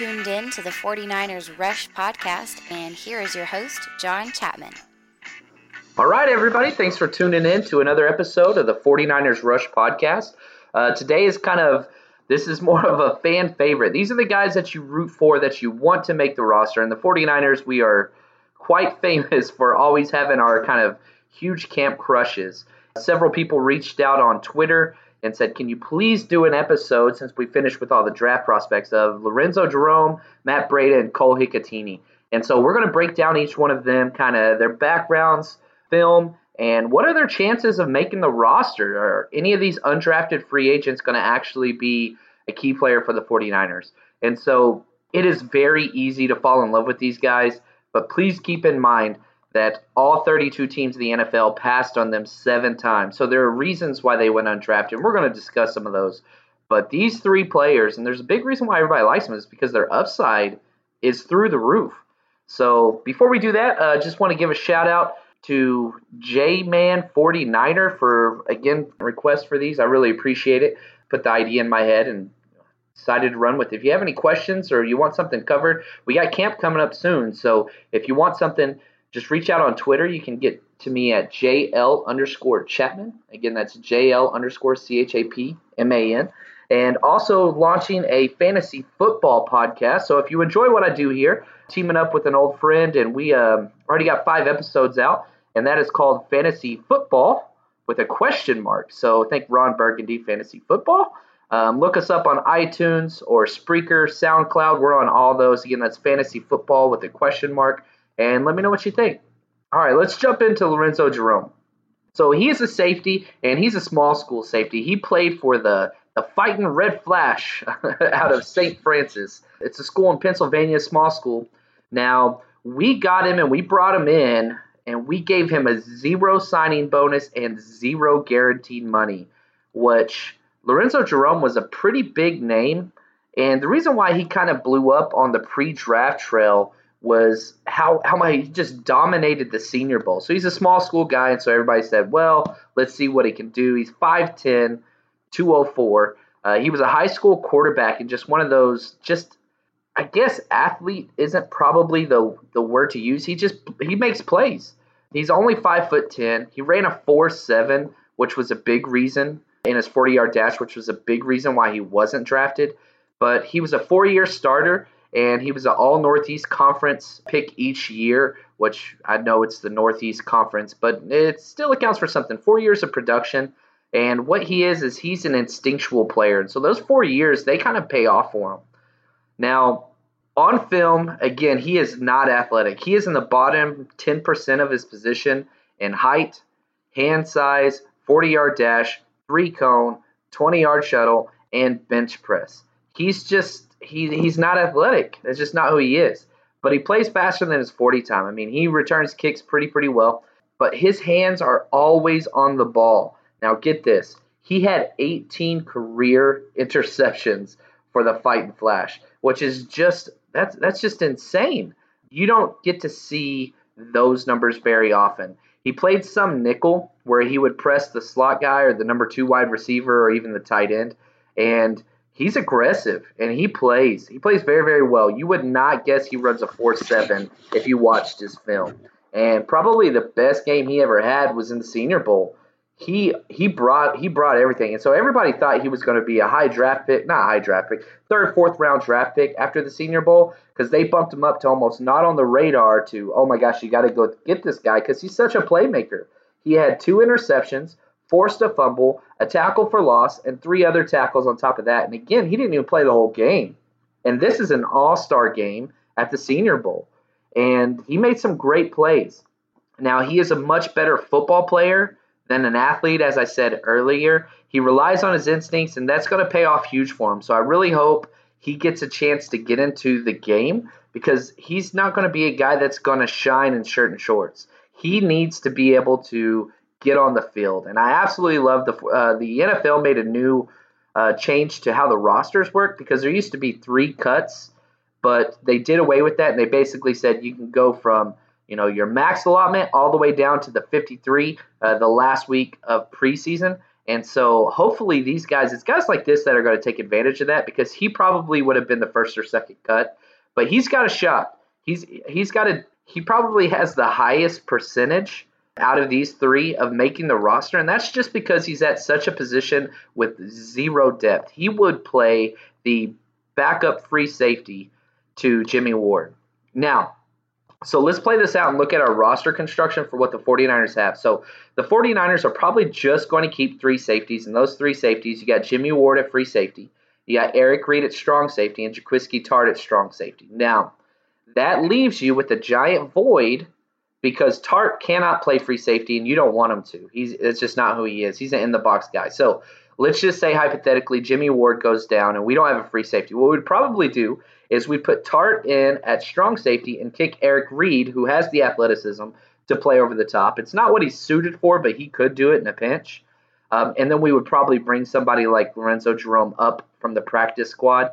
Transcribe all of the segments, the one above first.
Tuned in to the 49ers Rush podcast, and here is your host, John Chapman. All right, everybody. Thanks for tuning in to another episode of the 49ers Rush podcast. Uh, today is kind of this is more of a fan favorite. These are the guys that you root for, that you want to make the roster. And the 49ers, we are quite famous for always having our kind of huge camp crushes. Several people reached out on Twitter and said, Can you please do an episode since we finished with all the draft prospects of Lorenzo Jerome, Matt Breida, and Cole Hikutini? And so we're going to break down each one of them, kind of their backgrounds, film, and what are their chances of making the roster? Are any of these undrafted free agents going to actually be a key player for the 49ers? And so it is very easy to fall in love with these guys, but please keep in mind that all 32 teams in the NFL passed on them seven times. So there are reasons why they went undrafted. And we're going to discuss some of those. But these three players, and there's a big reason why everybody likes them, is because their upside is through the roof. So before we do that, I uh, just want to give a shout out to J-Man49er for, again, request for these. I really appreciate it. Put the idea in my head and decided to run with it. If you have any questions or you want something covered, we got camp coming up soon. So if you want something – just reach out on Twitter. You can get to me at JL underscore Chapman. Again, that's JL underscore C H A P M A N. And also launching a fantasy football podcast. So if you enjoy what I do here, teaming up with an old friend, and we um, already got five episodes out, and that is called Fantasy Football with a question mark. So thank Ron Burgundy, Fantasy Football. Um, look us up on iTunes or Spreaker, SoundCloud. We're on all those. Again, that's Fantasy Football with a question mark and let me know what you think. All right, let's jump into Lorenzo Jerome. So he is a safety, and he's a small school safety. He played for the the Fighting Red Flash out of St. Francis. It's a school in Pennsylvania, small school. Now we got him and we brought him in, and we gave him a zero signing bonus and zero guaranteed money, which Lorenzo Jerome was a pretty big name. And the reason why he kind of blew up on the pre-draft trail was how how much he just dominated the Senior Bowl. So he's a small school guy, and so everybody said, "Well, let's see what he can do." He's 5'10", 204. Uh, he was a high school quarterback and just one of those just I guess athlete isn't probably the the word to use. He just he makes plays. He's only five foot ten. He ran a four seven, which was a big reason in his forty yard dash, which was a big reason why he wasn't drafted. But he was a four year starter and he was an all Northeast Conference pick each year, which I know it's the Northeast Conference, but it still accounts for something. Four years of production, and what he is is he's an instinctual player, and so those four years they kind of pay off for him. Now, on film, again, he is not athletic. He is in the bottom 10% of his position in height, hand size, 40 yard dash, three cone, 20 yard shuttle, and bench press. He's just he he's not athletic. That's just not who he is. But he plays faster than his 40 time. I mean, he returns kicks pretty pretty well, but his hands are always on the ball. Now get this. He had 18 career interceptions for the Fighting Flash, which is just that's that's just insane. You don't get to see those numbers very often. He played some nickel where he would press the slot guy or the number 2 wide receiver or even the tight end and he's aggressive and he plays. He plays very, very well. You would not guess he runs a 4 7 if you watched his film. and probably the best game he ever had was in the Senior Bowl. He he brought he brought everything, and so everybody thought he was going to be a high draft pick, not high draft pick, third fourth round draft pick after the Senior Bowl because they bumped him up to almost not on the radar to oh my gosh you got to go get this guy because he's such a playmaker. He had two interceptions, forced a fumble, a tackle for loss, and three other tackles on top of that. And again, he didn't even play the whole game. And this is an all star game at the Senior Bowl. And he made some great plays. Now, he is a much better football player than an athlete, as I said earlier. He relies on his instincts, and that's going to pay off huge for him. So I really hope he gets a chance to get into the game because he's not going to be a guy that's going to shine in shirt and shorts. He needs to be able to get on the field. And I absolutely love the uh, the NFL made a new uh, change to how the rosters work because there used to be three cuts, but they did away with that and they basically said you can go from you know your max allotment all the way down to the 53 uh, the last week of preseason. And so hopefully these guys, it's guys like this that are going to take advantage of that because he probably would have been the first or second cut, but he's got a shot. He's he's got a he probably has the highest percentage out of these three of making the roster, and that's just because he's at such a position with zero depth. He would play the backup free safety to Jimmy Ward. Now, so let's play this out and look at our roster construction for what the 49ers have. So the 49ers are probably just going to keep three safeties, and those three safeties, you got Jimmy Ward at free safety, you got Eric Reid at strong safety, and Jaquiski Tartt at strong safety. Now, that leaves you with a giant void because Tartt cannot play free safety, and you don't want him to. He's it's just not who he is. He's an in the box guy. So let's just say hypothetically Jimmy Ward goes down, and we don't have a free safety. What we'd probably do is we put Tartt in at strong safety and kick Eric Reid, who has the athleticism, to play over the top. It's not what he's suited for, but he could do it in a pinch. Um, and then we would probably bring somebody like Lorenzo Jerome up from the practice squad.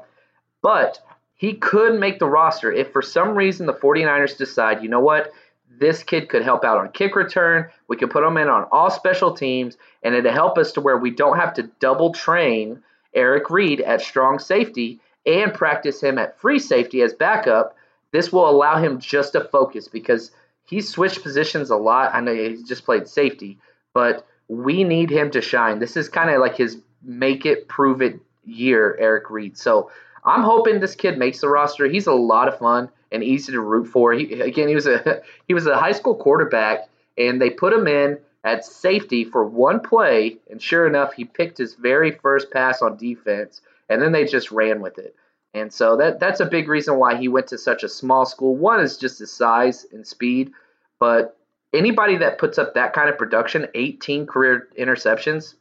But he could make the roster if for some reason the 49ers decide, you know what, this kid could help out on kick return. We could put him in on all special teams, and it'd help us to where we don't have to double train Eric Reid at strong safety and practice him at free safety as backup. This will allow him just to focus because he's switched positions a lot. I know he's just played safety, but we need him to shine. This is kind of like his make it, prove it year, Eric Reid. So I'm hoping this kid makes the roster. He's a lot of fun and easy to root for. He again, he was a he was a high school quarterback, and they put him in at safety for one play, and sure enough, he picked his very first pass on defense, and then they just ran with it. And so that that's a big reason why he went to such a small school. One is just his size and speed, but anybody that puts up that kind of production, 18 career interceptions,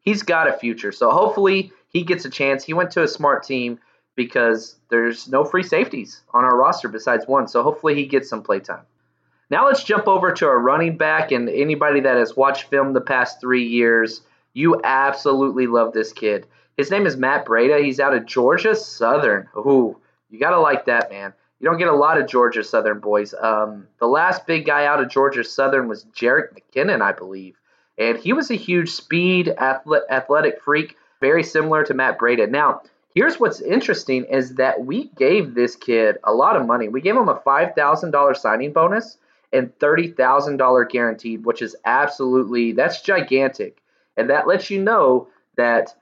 he's got a future. So hopefully he gets a chance. He went to a smart team because there's no free safeties on our roster besides one. So hopefully he gets some playtime. Now let's jump over to our running back and anybody that has watched film the past three years. You absolutely love this kid. His name is Matt Breida. He's out of Georgia Southern. Ooh, you gotta like that, man. You don't get a lot of Georgia Southern boys. Um, the last big guy out of Georgia Southern was Jerick McKinnon, I believe, and he was a huge speed athletic freak, very similar to Matt Breida. Now Here's what's interesting is that we gave this kid a lot of money. We gave him a $5,000 signing bonus and $30,000 guaranteed, which is absolutely that's gigantic. And that lets you know that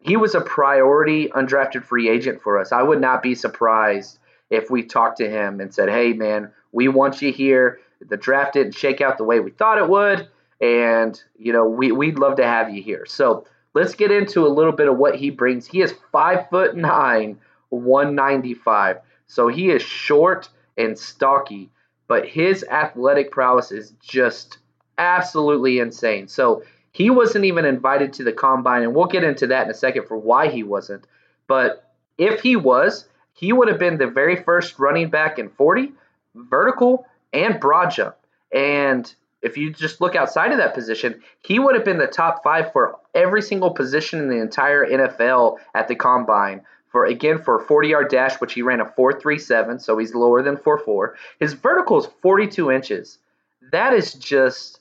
he was a priority undrafted free agent for us. I would not be surprised if we talked to him and said, "Hey man, we want you here. The draft didn't shake out the way we thought it would, and you know, we we'd love to have you here." So, Let's get into a little bit of what he brings. He is five foot nine, 195. So he is short and stocky, but his athletic prowess is just absolutely insane. So he wasn't even invited to the combine, and we'll get into that in a second for why he wasn't. But if he was, he would have been the very first running back in 40, vertical, and broad jump. And if you just look outside of that position, he would have been the top five for every single position in the entire NFL at the combine. For again for a 40 yard dash, which he ran a 4.37, so he's lower than 4.4. His vertical is 42 inches. That is just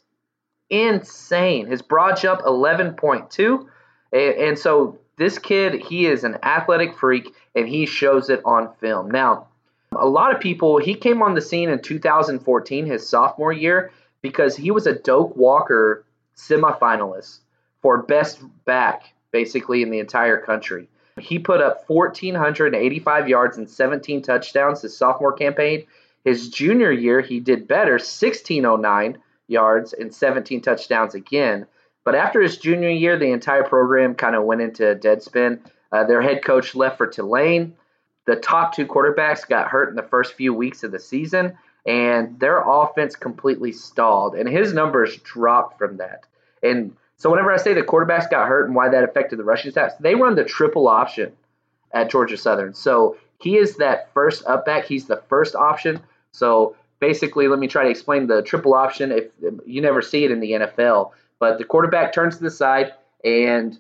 insane. His broad jump 11.2, and, and so this kid he is an athletic freak, and he shows it on film. Now, A lot of people, he came on the scene in 2014, his sophomore year, because he was a Doak Walker semifinalist for best back, basically, in the entire country. He put up 1,485 yards and 17 touchdowns his sophomore campaign. His junior year, he did better, 1,609 yards and 17 touchdowns again. But after his junior year, the entire program kind of went into a dead spin. Uh, their head coach left for Tulane. The top two quarterbacks got hurt in the first few weeks of the season, and their offense completely stalled. And his numbers dropped from that. And so, whenever I say the quarterbacks got hurt and why that affected the rushing stats, they run the triple option at Georgia Southern. So, he is that first up back. He's the first option. So, basically, let me try to explain the triple option. If you never see it in the NFL, but the quarterback turns to the side and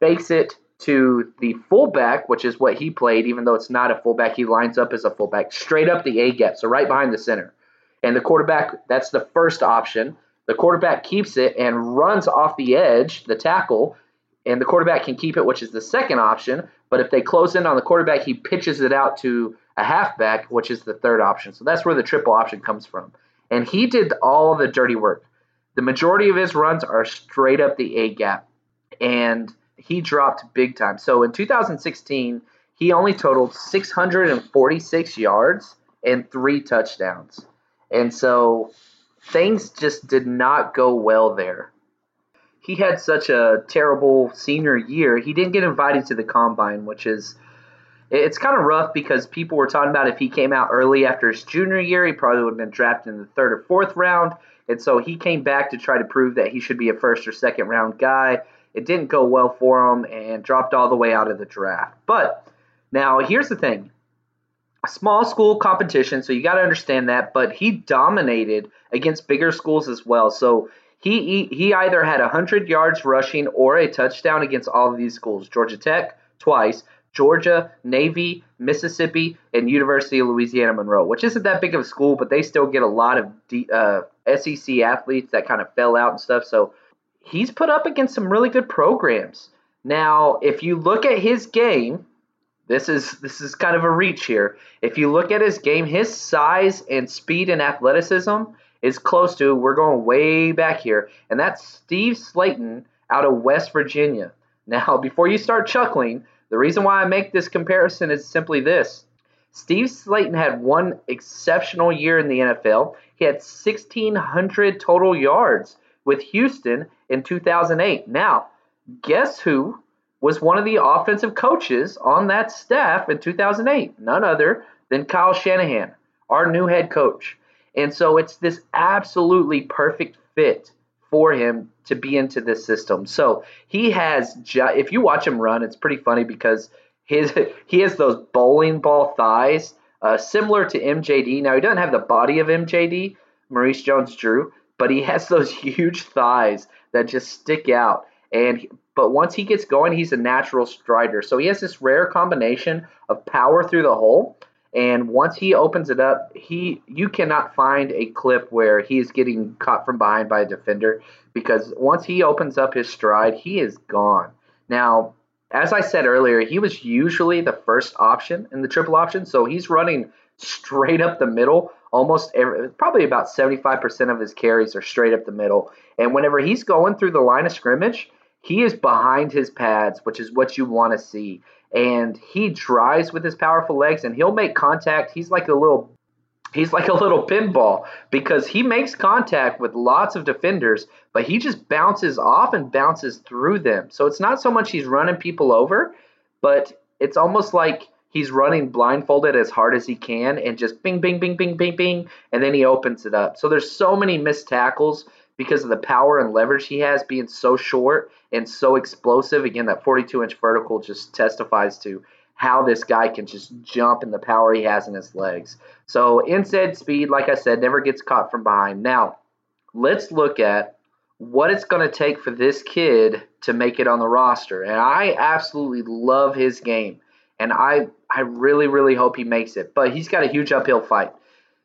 fakes it to the fullback, which is what he played, even though it's not a fullback, he lines up as a fullback, straight up the A gap, so right behind the center. And the quarterback, that's the first option. The quarterback keeps it and runs off the edge, the tackle, and the quarterback can keep it, which is the second option. But if they close in on the quarterback, he pitches it out to a halfback, which is the third option. So that's where the triple option comes from. And he did all the dirty work. The majority of his runs are straight up the A gap. And he dropped big time. So in 2016, he only totaled 646 yards and three touchdowns. And so things just did not go well there. He had such a terrible senior year. He didn't get invited to the combine, which is it's kind of rough because people were talking about if he came out early after his junior year, he probably would have been drafted in the third or fourth round. And so he came back to try to prove that he should be a first or second round guy. It didn't go well for him and dropped all the way out of the draft. But now here's the thing a small school competition, so you got to understand that, but he dominated against bigger schools as well. So he, he, he either had 100 yards rushing or a touchdown against all of these schools Georgia Tech twice, Georgia, Navy, Mississippi, and University of Louisiana Monroe, which isn't that big of a school, but they still get a lot of D, uh, SEC athletes that kind of fell out and stuff. So he's put up against some really good programs. Now, if you look at his game, this is this is kind of a reach here. If you look at his game, his size and speed and athleticism is close to we're going way back here, and that's Steve Slaton out of West Virginia. Now, before you start chuckling, the reason why I make this comparison is simply this. Steve Slaton had one exceptional year in the NFL. He had 1,600 total yards with Houston in 2008. Now, guess who was one of the offensive coaches on that staff in 2008? None other than Kyle Shanahan, our new head coach. And so it's this absolutely perfect fit for him to be into this system. So he has, if you watch him run, it's pretty funny because his he has those bowling ball thighs, uh, similar to MJD. Now he doesn't have the body of MJD, Maurice Jones-Drew, but he has those huge thighs that just stick out. And but once he gets going, he's a natural strider. So he has this rare combination of power through the hole. And once he opens it up, he you cannot find a clip where he is getting caught from behind by a defender because once he opens up his stride, he is gone. Now, as I said earlier, he was usually the first option in the triple option, so he's running straight up the middle almost every, probably about 75% of his carries are straight up the middle. And whenever he's going through the line of scrimmage, he is behind his pads, which is what you want to see. And he drives with his powerful legs and he'll make contact. He's like a little he's like a little pinball because he makes contact with lots of defenders, but he just bounces off and bounces through them. So it's not so much he's running people over, but it's almost like he's running blindfolded as hard as he can and just bing, bing, bing, bing, bing, bing, and then he opens it up. So there's so many missed tackles because of the power and leverage he has being so short and so explosive. Again, that 42 inch vertical just testifies to how this guy can just jump and the power he has in his legs. So inside speed, like I said, never gets caught from behind. Now, let's look at what it's going to take for this kid to make it on the roster. And I absolutely love his game and I I really really hope he makes it. But he's got a huge uphill fight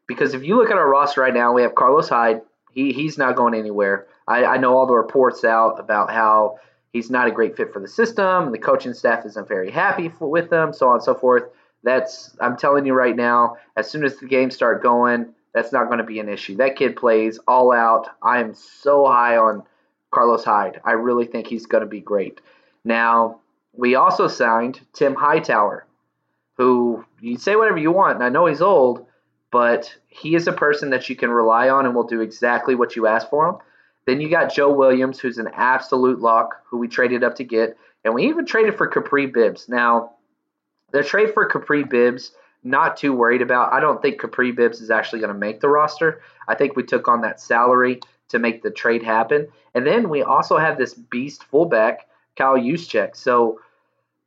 because if you look at our roster right now, we have Carlos Hyde. He he's not going anywhere. I, I know all the reports out about how he's not a great fit for the system, the coaching staff isn't very happy for, with him, so on and so forth. That's I'm telling you right now. As soon as the games start going, that's not going to be an issue. That kid plays all out. I'm so high on Carlos Hyde. I really think he's going to be great. Now, we also signed Tim Hightower, who you say whatever you want, and I know he's old, but he is a person that you can rely on and will do exactly what you ask for him. Then you got Joe Williams, who's an absolute lock, who we traded up to get, and we even traded for Kapri Bibbs. Now, the trade for Kapri Bibbs, not too worried about. I don't think Kapri Bibbs is actually going to make the roster. I think we took on that salary to make the trade happen. And then we also have this beast fullback, Kyle Juszczyk. So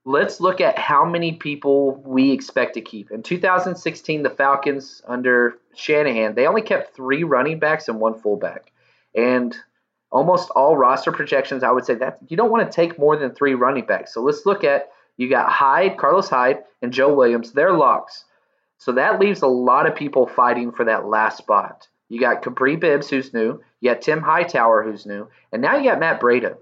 let's look at how many people we expect to keep. In 2016, the Falcons under Shanahan, they only kept three running backs and one fullback. And almost all roster projections, I would say that you don't want to take more than three running backs. So let's look at you got Hyde, Carlos Hyde, and Joe Williams. They're locks. So that leaves a lot of people fighting for that last spot. You got Kapri Bibbs, who's new. You got Tim Hightower, who's new. And now you got Matt Breida.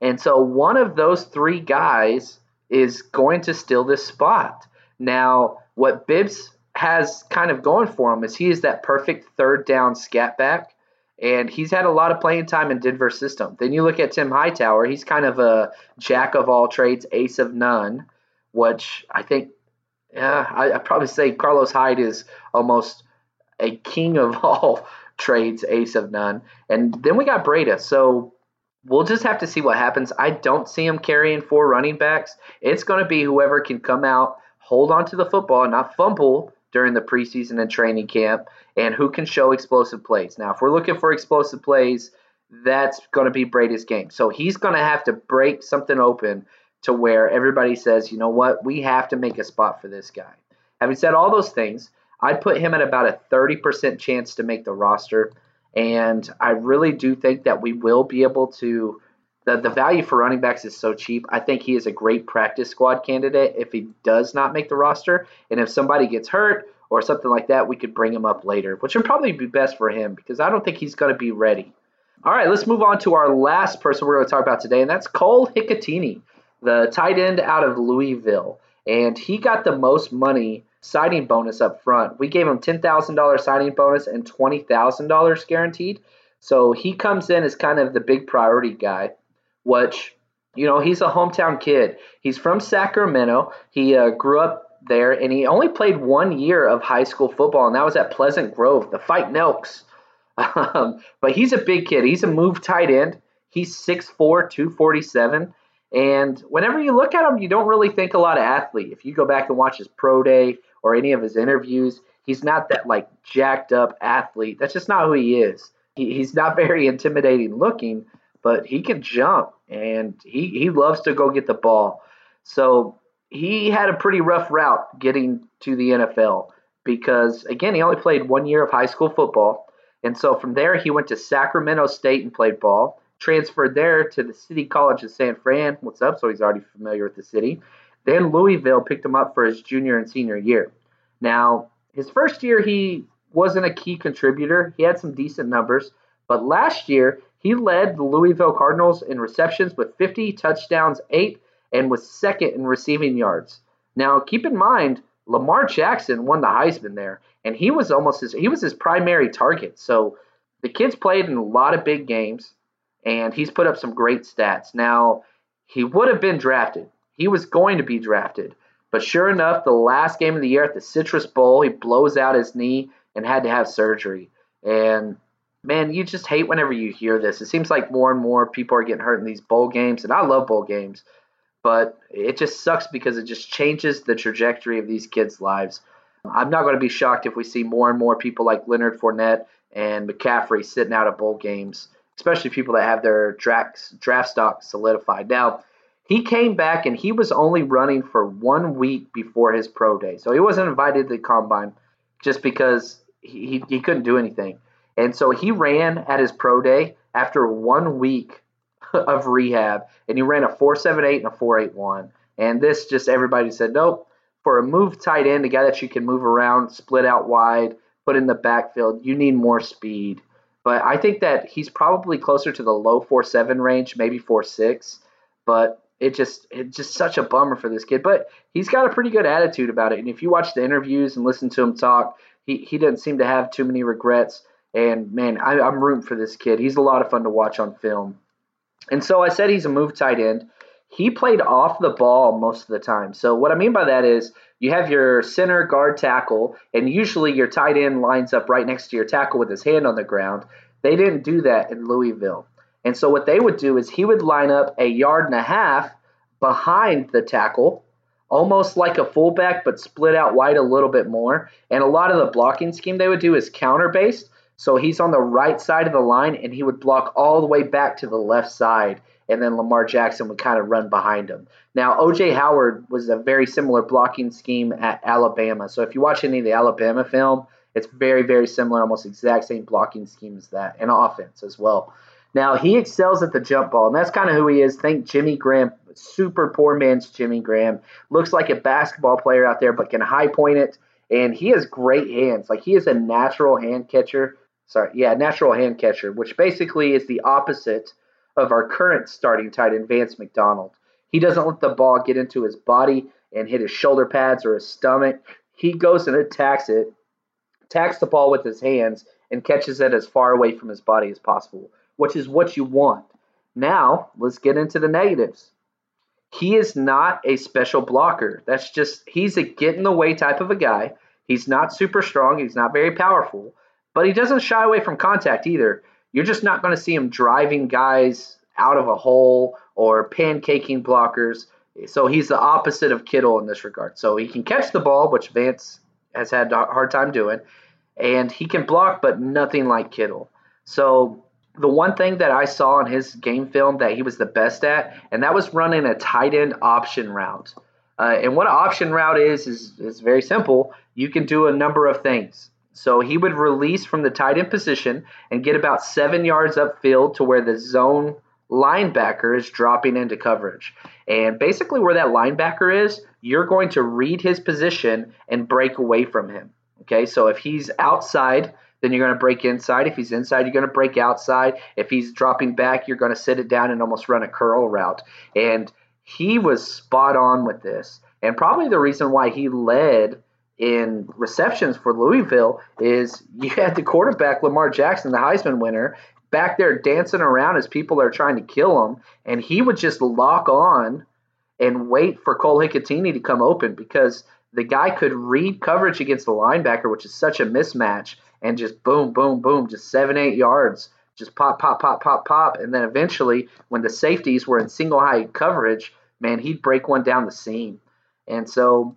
And so one of those three guys is going to steal this spot. Now, what Bibbs has kind of going for him is he is that perfect third down scat back and he's had a lot of playing time in Denver's system. Then you look at Tim Hightower; he's kind of a jack of all trades, ace of none, which I think, yeah, I, would probably say Carlos Hyde is almost a king of all trades, ace of none. And then we got Breida, so we'll just have to see what happens. I don't see him carrying four running backs. It's going to be whoever can come out, hold on to the football, not fumble during the preseason and training camp, and who can show explosive plays. Now, if we're looking for explosive plays, that's going to be Breida's game. So he's going to have to break something open to where everybody says, you know what, we have to make a spot for this guy. Having said all those things, I'd put him at about a 30% chance to make the roster. And I really do think that we will be able to. The, the value for running backs is so cheap. I think he is a great practice squad candidate if he does not make the roster. And if somebody gets hurt or something like that, we could bring him up later, which would probably be best for him because I don't think he's going to be ready. All right, let's move on to our last person we're going to talk about today, and that's Cole Hikutini, the tight end out of Louisville. And he got the most money signing bonus up front. We gave him $10,000 signing bonus and $20,000 guaranteed. So he comes in as kind of the big priority guy, which, you know, he's a hometown kid. He's from Sacramento. He uh, grew up there, and he only played one year of high school football, and that was at Pleasant Grove, the Fighting Elks. Um, but he's a big kid. He's a move tight end. He's 6'4, 247. And whenever you look at him, you don't really think a lot of athlete. If you go back and watch his pro day or any of his interviews, he's not that like jacked up athlete. That's just not who he is. He, he's not very intimidating looking, but he can jump and he, he loves to go get the ball. So he had a pretty rough route getting to the NFL because, again, he only played one year of high school football. And so from there, he went to Sacramento State and played ball, transferred there to the City College of San Fran. What's up? So he's already familiar with the city. Then Louisville picked him up for his junior and senior year. Now, his first year, he wasn't a key contributor. He had some decent numbers. But last year, he led the Louisville Cardinals in receptions with 50 touchdowns, eight and was second in receiving yards. Now, keep in mind, Lamar Jackson won the Heisman there, and he was almost his he was his primary target. So the kid's played in a lot of big games, and he's put up some great stats. Now, he would have been drafted. He was going to be drafted. But sure enough, the last game of the year at the Citrus Bowl, he blows out his knee and had to have surgery. And man, you just hate whenever you hear this. It seems like more and more people are getting hurt in these bowl games, and I love bowl games but it just sucks because it just changes the trajectory of these kids' lives. I'm not going to be shocked if we see more and more people like Leonard Fournette and McCaffrey sitting out of bowl games, especially people that have their draft, draft stock solidified. Now, he came back and he was only running for one week before his pro day. So he wasn't invited to the combine just because he, he, couldn't do anything. And so he ran at his pro day after one week of rehab, and he ran a 4.78 and a 4.81. And this just everybody said, nope. For a move tight end, a guy that you can move around, split out wide, put in the backfield, you need more speed. But I think that he's probably closer to the low 4.7 range, maybe 4.6. But it just it's just such a bummer for this kid. But he's got a pretty good attitude about it. And if you watch the interviews and listen to him talk, he, he doesn't seem to have too many regrets. And man, I, I'm rooting for this kid. He's a lot of fun to watch on film. And so I said he's a move tight end. He played off the ball most of the time. So what I mean by that is you have your center guard tackle, and usually your tight end lines up right next to your tackle with his hand on the ground. They didn't do that in Louisville. And so what they would do is he would line up a yard and a half behind the tackle, almost like a fullback, but split out wide a little bit more. And a lot of the blocking scheme they would do is counter based. So he's on the right side of the line and he would block all the way back to the left side. And then Lamar Jackson would kind of run behind him. Now, OJ Howard was a very similar blocking scheme at Alabama. So if you watch any of the Alabama film, it's very, very similar, almost exact same blocking scheme as that, and offense as well. Now he excels at the jump ball, and that's kind of who he is. Think Jimmy Graham, super poor man's Jimmy Graham. Looks like a basketball player out there, but can high point it, and he has great hands. Like he is a natural hand catcher. Sorry, yeah, natural hand catcher, which basically is the opposite of our current starting tight end, Vance McDonald. He doesn't let the ball get into his body and hit his shoulder pads or his stomach. He goes and attacks it, attacks the ball with his hands, and catches it as far away from his body as possible which is what you want. Now, let's get into the negatives. He is not a special blocker. That's just, he's a get in the way type of a guy. He's not super strong. He's not very powerful, but he doesn't shy away from contact either. You're just not going to see him driving guys out of a hole or pancaking blockers. So he's the opposite of Kittle in this regard. So he can catch the ball, which Vance has had a hard time doing, and he can block, but nothing like Kittle. So the one thing that I saw in his game film that he was the best at, and that was running a tight end option route. Uh, and what an option route is, is is very simple. You can do a number of things. So he would release from the tight end position and get about seven yards upfield to where the zone linebacker is dropping into coverage. And basically, where that linebacker is, you're going to read his position and break away from him. Okay, so if he's outside, then you're going to break inside. If he's inside, you're going to break outside. If he's dropping back, you're going to sit it down and almost run a curl route. And he was spot on with this. And probably the reason why he led in receptions for Louisville is you had the quarterback, Lamar Jackson, the Heisman winner, back there dancing around as people are trying to kill him. And he would just lock on and wait for Cole Hikutini to come open because the guy could read coverage against the linebacker, which is such a mismatch and just boom, boom, boom, just seven, eight yards, just pop, pop, pop, pop, pop. And then eventually, when the safeties were in single high coverage, man, he'd break one down the seam. And so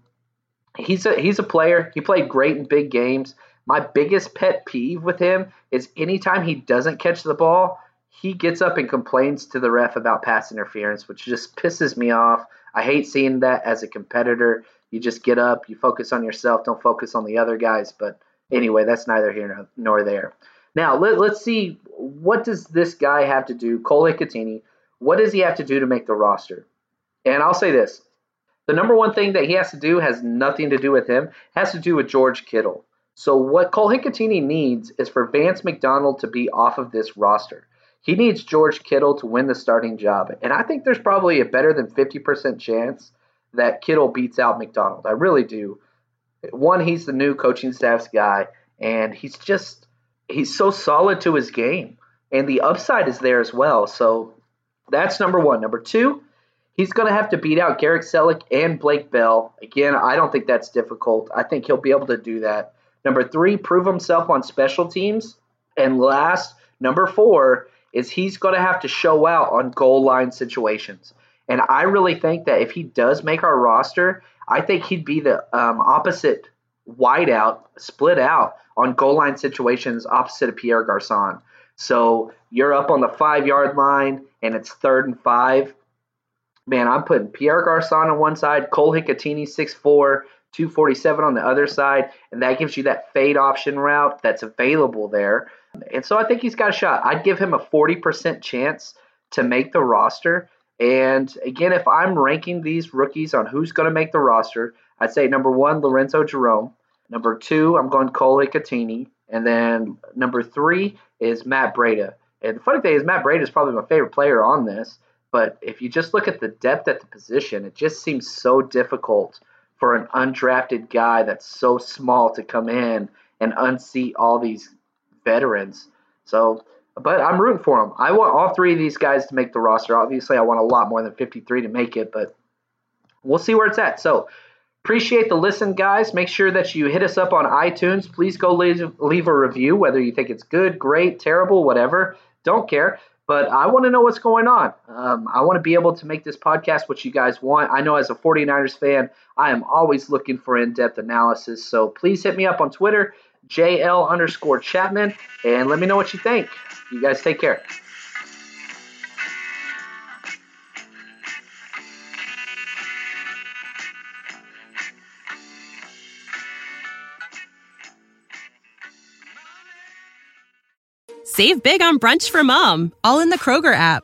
he's a he's a player. He played great in big games. My biggest pet peeve with him is anytime he doesn't catch the ball, he gets up and complains to the ref about pass interference, which just pisses me off. I hate seeing that as a competitor. You just get up, you focus on yourself, don't focus on the other guys. But Anyway, that's neither here nor there. Now let, us see what does this guy have to do, Cole Hikutini, what does he have to do to make the roster? And I'll say this: the number one thing that he has to do has nothing to do with him, has to do with George Kittle. So what Cole Hikutini needs is for Vance McDonald to be off of this roster. He needs George Kittle to win the starting job, and I think there's probably a better than 50% chance that Kittle beats out McDonald. I really do. One, he's the new coaching staff's guy, and he's just he's so solid to his game, and the upside is there as well. So that's number one. Number two, he's going to have to beat out Garrett Celek and Blake Bell. Again, I don't think that's difficult. I think he'll be able to do that. Number three, prove himself on special teams. And last, number four, is he's going to have to show out on goal line situations. And I really think that if he does make our roster, I think he'd be the um, opposite wideout, split out on goal line situations opposite of Pierre Garcon. So you're up on the five yard line and it's third and five. Man, I'm putting Pierre Garcon on one side, Cole Hikutini 6'4, 247 on the other side, and that gives you that fade option route that's available there. And so I think he's got a shot. I'd give him a 40% chance to make the roster. And again, if I'm ranking these rookies on who's going to make the roster, I'd say number one, Lorenzo Jerome. Number two, I'm going Cole Hikutini. And then number three is Matt Breida. And the funny thing is, Matt Breida is probably my favorite player on this. But if you just look at the depth at the position, it just seems so difficult for an undrafted guy that's so small to come in and unseat all these veterans. So, but I'm rooting for them. I want all three of these guys to make the roster. Obviously, I want a lot more than 53 to make it, but we'll see where it's at. So, appreciate the listen, guys. Make sure that you hit us up on iTunes. Please go leave, leave a review, whether you think it's good, great, terrible, whatever. Don't care. But I want to know what's going on. Um, I want to be able to make this podcast what you guys want. I know as a 49ers fan, I am always looking for in depth analysis. So please hit me up on Twitter, JL underscore Chapman, and let me know what you think. You guys take care. Save big on brunch for mom, all in the Kroger app.